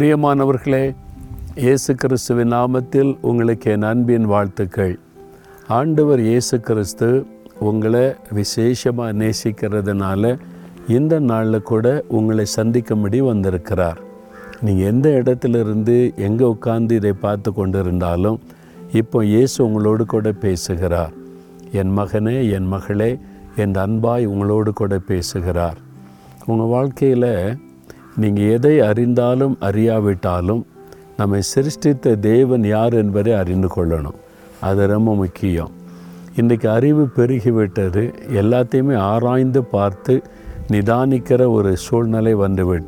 பிரியமானவர்களே இயேசு கிறிஸ்துவின் நாமத்தில் உங்களுக்கு என் அன்பின் வாழ்த்துக்கள். ஆண்டவர் இயேசு கிறிஸ்து உங்களை விசேஷமாக நேசிக்கிறதுனால இந்த நாளில் கூட உங்களை சந்திக்கும்படி வந்திருக்கிறார். நீங்கள் எந்த இடத்துல இருந்து எங்கே உட்கார்ந்து இதை பார்த்து கொண்டு இருந்தாலும் இப்போ இயேசு உங்களோடு கூட பேசுகிறார். என் மகனே என் மகளே என் அன்பாய் உங்களோடு கூட பேசுகிறார். உங்கள் வாழ்க்கையில் நீங்கள் எதை அறிந்தாலும் அறியாவிட்டாலும் நம்மை சிருஷ்டித்த தேவன் யார் என்பதை அறிந்து கொள்ளணும். அது ரொம்ப முக்கியம். இன்றைக்கு அறிவு பெருகிவிட்டது. எல்லாத்தையுமே ஆராய்ந்து பார்த்து நிதானிக்கிற ஒரு சூழ்நிலை வந்து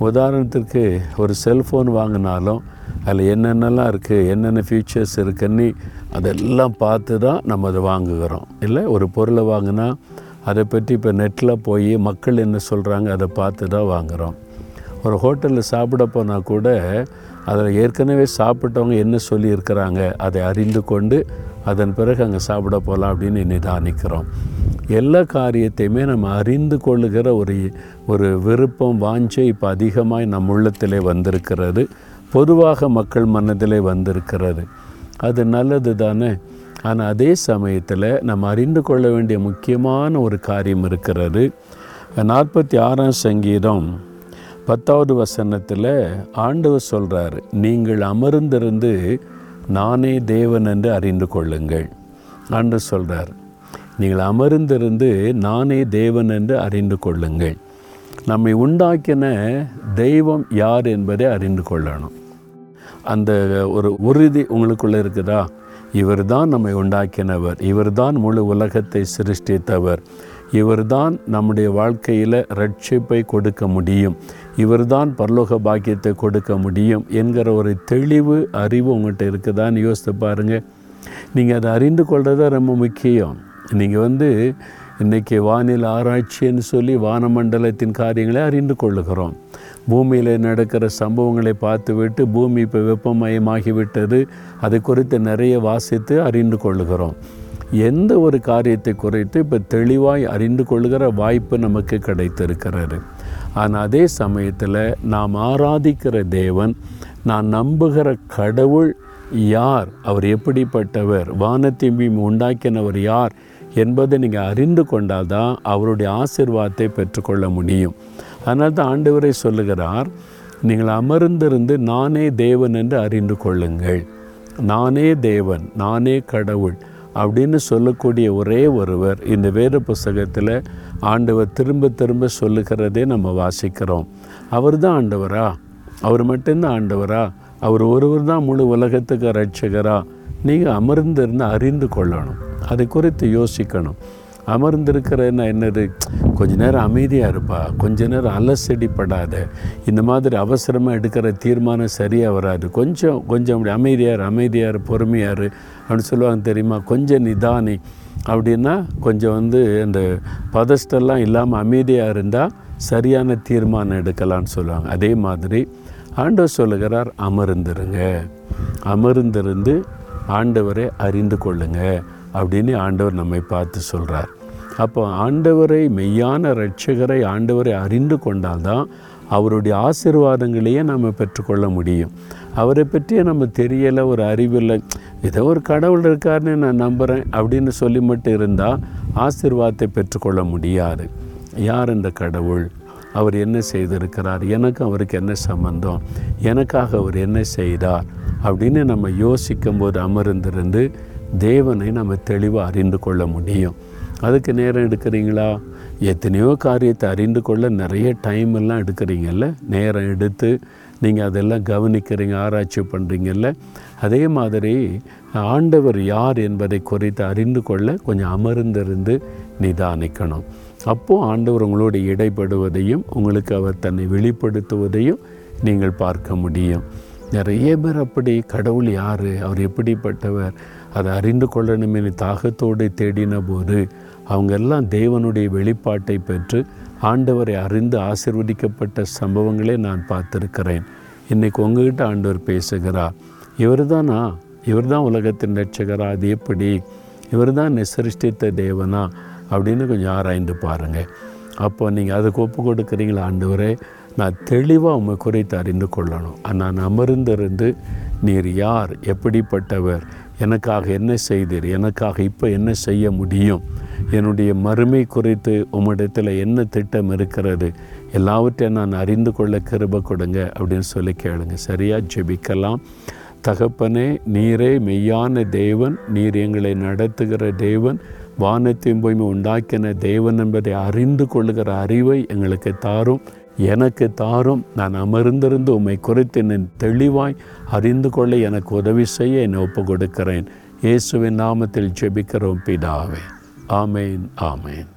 உதாரணத்திற்கு ஒரு செல்ஃபோன் வாங்கினாலும் அதில் என்னென்னலாம் இருக்குது என்னென்ன ஃபீச்சர்ஸ் இருக்குன்னு அதெல்லாம் பார்த்து தான் நம்ம அதை வாங்குகிறோம். இல்லை ஒரு பொருளை வாங்கினா அதை பற்றி இப்போ நெட்டில் போய் மக்கள் என்ன சொல்கிறாங்க அதை பார்த்து தான் வாங்குகிறோம். ஒரு ஹோட்டலில் சாப்பிட போனால் கூட அதில் ஏற்கனவே சாப்பிட்டவங்க என்ன சொல்லியிருக்கிறாங்க அதை அறிந்து கொண்டு அதன் பிறகு அங்கே சாப்பிட போகலாம் அப்படின்னு நிதானிக்கிறோம். எல்லா காரியத்தையுமே நம்ம அறிந்து கொள்ளுகிற ஒரு ஒரு விருப்பம் வாஞ்சை இப்போ அதிகமாக நம் உள்ளத்திலே வந்திருக்கிறது. பொதுவாக மக்கள் மனதிலே வந்திருக்கிறது. அது நல்லது தானே? ஆனால் அதே சமயத்தில் நம்ம அறிந்து கொள்ள வேண்டிய முக்கியமான ஒரு காரியம் இருக்கிறது. நாற்பத்தி ஆறாம் சங்கீதம் பத்தாவது வசனத்தில் ஆண்டவர் சொல்கிறார் நீங்கள் அமர்ந்திருந்து நானே தேவன் என்று அறிந்து கொள்ளுங்கள். ஆண்டு சொல்கிறார் நீங்கள் அமர்ந்திருந்து நானே தேவன் என்று அறிந்து கொள்ளுங்கள். நம்மை உண்டாக்கின தெய்வம் யார் என்பதை அறிந்து கொள்ளணும். அந்த ஒரு உறுதி உங்களுக்குள்ளே இருக்குதா? இவர் தான் நம்மை உண்டாக்கினவர். இவர் தான் முழு உலகத்தை சிருஷ்டித்தவர். இவர்தான் நம்முடைய வாழ்க்கையில் ரட்சிப்பை கொடுக்க முடியும். இவர்தான் பரலோக பாக்கியத்தை கொடுக்க முடியும் என்கிற ஒரு தெளிவு அறிவு உங்கள்கிட்ட இருக்குதான்னு யோசித்து பாருங்கள் நீங்கள் அதை அறிந்து கொள்வது ரொம்ப முக்கியம். நீங்கள் வந்து இன்றைக்கி வானிலை ஆராய்ச்சின்னு சொல்லி வானமண்டலத்தின் காரியங்களை அறிந்து கொள்ளுகிறோம். பூமியில் நடக்கிற சம்பவங்களை பார்த்துவிட்டு பூமி இப்போ வெப்பமயமாகிவிட்டது. அது குறித்து நிறைய வாசித்து அறிந்து கொள்கிறோம் எந்த ஒரு காரியத்தை குறித்து இப்போ தெளிவாய் அறிந்து கொள்கிற வாய்ப்பு நமக்கு கிடைத்திருக்கிறது. ஆனால் அதே சமயத்தில் நாம் ஆராதிக்கிற தேவன் நான் நம்புகிற கடவுள் யார்? அவர் எப்படிப்பட்டவர்? வானத்திம்பியும் உண்டாக்கினவர் யார்? என்பதை நீங்கள் அறிந்து கொண்டால் தான் அவருடைய ஆசிர்வாதத்தை பெற்றுக்கொள்ள முடியும். அதனால் தான் ஆண்டவரை சொல்லுகிறார் நீங்கள் அமர்ந்திருந்து நானே தேவன் என்று அறிந்து கொள்ளுங்கள். நானே தேவன் நானே கடவுள் அப்படின்னு சொல்லக்கூடிய ஒரே ஒருவர் இந்த வேத புஸ்தகத்தில் ஆண்டவர் திரும்ப திரும்ப சொல்லுகிறதே நம்ம வாசிக்கிறோம். அவர் தான் ஆண்டவரா? அவர் மட்டும்தான் ஆண்டவரா? அவர் ஒருவர் தான் முழு உலகத்துக்கு ரட்சகரா நீங்கள் அமர்ந்திருந்து அறிந்து கொள்ளணும். அதை குறித்து யோசிக்கணும். அமர்ந்திருக்கிறன்னா என்னது? கொஞ்ச நேரம் அமைதியாக இருப்பா. கொஞ்ச நேரம் அலசடிப்படாத. இந்த மாதிரி அவசரமாக எடுக்கிற தீர்மானம் சரியாக வராது. கொஞ்சம் கொஞ்சம் அப்படி அமைதியார் அமைதியார் பொறுமையார் அப்படின்னு சொல்லுவாங்க தெரியுமா? கொஞ்சம் நிதானி. அப்படின்னா கொஞ்சம் வந்து அந்த பதஸ்டெல்லாம் இல்லாமல் அமைதியாக இருந்தால் சரியான தீர்மானம் எடுக்கலாம்னு சொல்லுவாங்க. அதே மாதிரி ஆண்டவர் சொல்லுகிறார் அமர்ந்திருங்க. அமர்ந்திருந்து ஆண்டவரை அறிந்து கொள்ளுங்க. அப்படின்னு ஆண்டவர் நம்மை பார்த்து சொல்கிறார் அப்போ ஆண்டவரை மெய்யான ரட்சகரை ஆண்டவரை அறிந்து கொண்டால்தான் அவருடைய ஆசிர்வாதங்களையே நம்ம பெற்றுக்கொள்ள முடியும். அவரை பற்றியே நம்ம தெரியலை ஒரு அறிவில்லை. ஏதோ ஒரு கடவுள் இருக்காருன்னு நான் நம்புகிறேன் அப்படின்னு சொல்லி மட்டும் இருந்தால் ஆசிர்வாதத்தை பெற்றுக்கொள்ள முடியாது. யார் இந்த கடவுள்? அவர் என்ன செய்திருக்கிறார்? எனக்கு அவருக்கு என்ன சம்பந்தம்? எனக்காக அவர் என்ன செய்தார்? அப்படின்னு நம்ம யோசிக்கும்போது அமர்ந்திருந்து தேவனை நம்ம தெளிவாக அறிந்து கொள்ள முடியும். அதுக்கு நேரம் எடுக்கிறீங்களா? எத்தனையோ காரியத்தை அறிந்து கொள்ள நிறைய டைம் எல்லாம் எடுக்கிறீங்கல்ல? நேரம் எடுத்து நீங்கள் அதெல்லாம் கவனிக்கிறீங்க ஆராய்ச்சி பண்ணுறீங்கல்ல அதே மாதிரி ஆண்டவர் யார் என்பதை குறித்து அறிந்து கொள்ள கொஞ்சம் அமர்ந்திருந்து நிதானிக்கணும். அப்போது ஆண்டவர் உங்களோட இடைப்படுவதையும் உங்களுக்கு அவர் தன்னை வெளிப்படுத்துவதையும் நீங்கள் பார்க்க முடியும். நிறைய பேர் அப்படி கடவுள் யார்? அவர் எப்படிப்பட்டவர்? அதை அறிந்து கொள்ளணுமே தாகத்தோடு தேடின போது அவங்க எல்லாம் தேவனுடைய வெளிப்பாட்டை பெற்று ஆண்டவரை அறிந்து ஆசிர்வதிக்கப்பட்ட சம்பவங்களே நான் பார்த்துருக்கிறேன். இன்றைக்கி உங்ககிட்ட ஆண்டவர் பேசுகிறார். இவர் தானா இவர் தான் உலகத்தின் ரட்சகரா அது எப்படி? இவர் தான் நிசரிஷ்டித்த தேவனா? அப்படின்னு கொஞ்சம் ஆராய்ந்து பாருங்கள் அப்போ நீங்கள் அதுக்கு ஒப்பு கொடுக்குறீங்களா ஆண்டவரே? நான் தெளிவாக உண்மை குறித்து அறிந்து கொள்ளணும். நான் அமர்ந்திருந்து நீர் யார்? எப்படிப்பட்டவர்? எனக்காக என்ன செய்தீர்? எனக்காக இப்போ என்ன செய்ய முடியும்? என்னுடைய மறுமை குறித்து உம்மிடத்தில் என்ன திட்டம் இருக்கிறது எல்லாவற்றையும் நான் அறிந்து கொள்ள கிருப கொடுங்க அப்படின்னு சொல்லி கேளுங்க. சரியாக ஜெபிக்கலாம். தகப்பனே நீரே மெய்யான தேவன் நீர் எங்களை நடத்துகிற தேவன் வானத்தையும் பூமி உண்டாக்கின தேவன் என்பதை அறிந்து கொள்ளுகிற அறிவை எங்களுக்கு தாரும் எனக்கு தாரும். நான் அமர்ந்திருந்து உம்மை குறித்து என்னை தெளிவாய் அறிந்து கொள்ள எனக்கு உதவி செய்ய என்னை ஒப்பு கொடுக்கிறேன் இயேசுவின் நாமத்தில் ஜெபிக்கிறோம் பிதாவே. ஆமேன் ஆமேன்